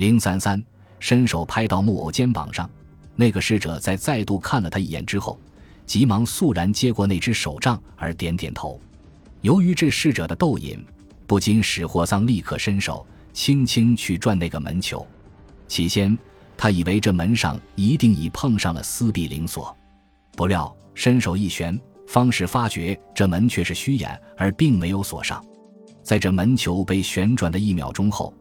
零三三，伸手拍到木偶肩膀上。那个侍者在再度看了他一眼之后，急忙肃然接过那只手杖，而点点头。由于这侍者的逗引，不禁使霍桑立刻伸手轻轻去转那个门球。起先，他以为这门上一定已碰上了丝壁灵锁，不料伸手一旋，方是发觉这门却是虚掩，而并没有锁上。在这门球被旋转的一秒钟后，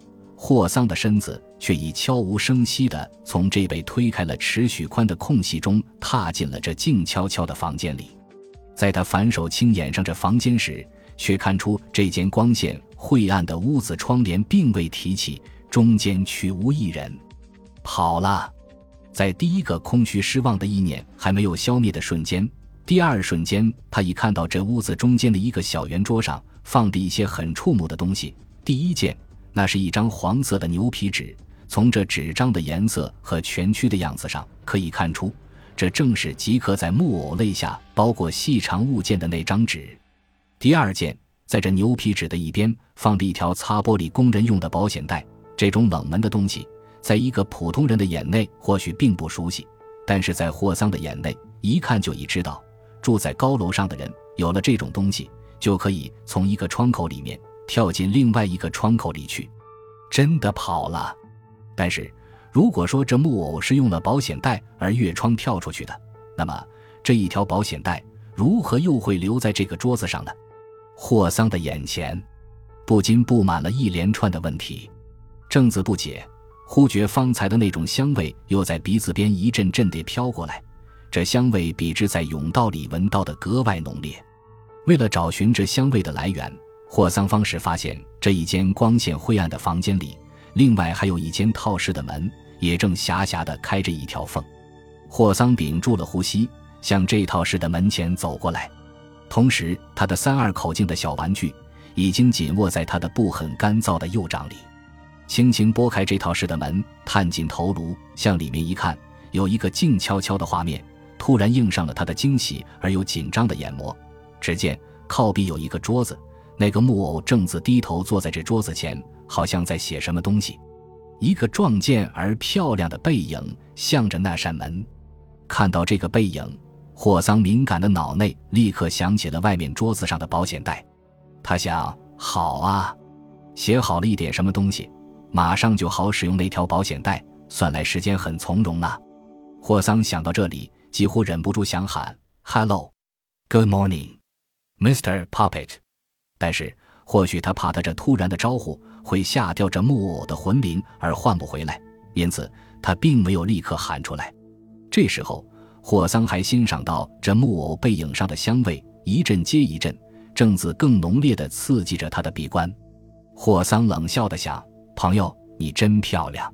霍桑的身子却已悄无声息地从这被推开了尺许宽的空隙中踏进了这静悄悄的房间里。在他反手轻掩上这房间时，却看出这间光线晦暗的屋子窗帘并未提起，中间却无一人。跑了。在第一个空虚失望的意念还没有消灭的瞬间，第二瞬间，他已看到这屋子中间的一个小圆桌上。放着一些很触目的东西。第一件，那是一张黄色的牛皮纸。从这纸张的颜色和蜷曲的样子上，可以看出，这正是即刻在木偶肋下包裹细长物件的那张纸。第二件，在这牛皮纸的一边，放着一条擦玻璃工人用的保险带。这种冷门的东西，在一个普通人的眼内或许并不熟悉，但是在霍桑的眼内，一看就已知道，住在高楼上的人有了这种东西。就可以从一个窗口里面跳进另外一个窗口里去，真的跑了。但是，如果说这木偶是用了保险带而越窗跳出去的，那么这一条保险带如何又会留在这个桌子上呢？霍桑的眼前不禁布满了一连串的问题，正子不解，忽觉方才的那种香味又在鼻子边一阵阵地飘过来，这香味比之在甬道里闻到的格外浓烈。为了找寻这香味的来源，霍桑方时发现这一间光线灰暗的房间里，另外还有一间套室的门，也正狭狭地开着一条缝。霍桑屏住了呼吸，向这套室的门前走过来，同时他的三二口径的小玩具已经紧握在他的不很干燥的右掌里，轻轻拨开这套室的门，探进头颅向里面一看，有一个静悄悄的画面突然映上了他的惊喜而又紧张的眼膜。只见靠壁有一个桌子，那个木偶正自低头坐在这桌子前，好像在写什么东西。一个壮健而漂亮的背影向着那扇门。看到这个背影，霍桑敏感的脑内立刻想起了外面桌子上的保险带。他想：好啊，写好了一点什么东西，马上就好使用那条保险带。算来时间很从容啊。霍桑想到这里，几乎忍不住想喊：“Hello，Good morning。” Mr. Puppet，但是或许他怕他这突然的招呼会吓掉这木偶的魂灵而唤不回来，因此他并没有立刻喊出来。这时候，霍桑还欣赏到这木偶背影上的香味一阵接一阵，正自更浓烈地刺激着他的鼻关。霍桑冷笑地想：“朋友，你真漂亮。”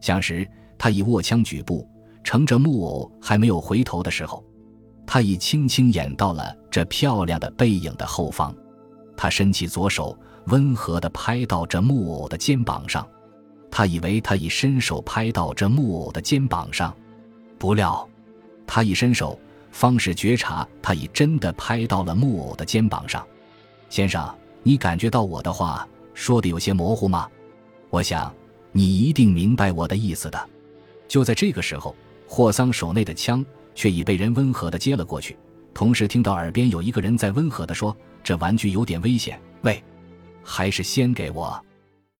想时，他已握枪举步，乘着木偶还没有回头的时候。他已轻轻掩到了这漂亮的背影的后方，他伸起左手，温和地拍到这木偶的肩膀上。他以为他已伸手拍到这木偶的肩膀上，不料，他一伸手，方是觉察他已真的拍到了木偶的肩膀上。先生，你感觉到我的话说的有些模糊吗？我想你一定明白我的意思的。就在这个时候，霍桑手内的枪。却已被人温和地接了过去，同时听到耳边有一个人在温和地说：“这玩具有点危险，喂，还是先给我。”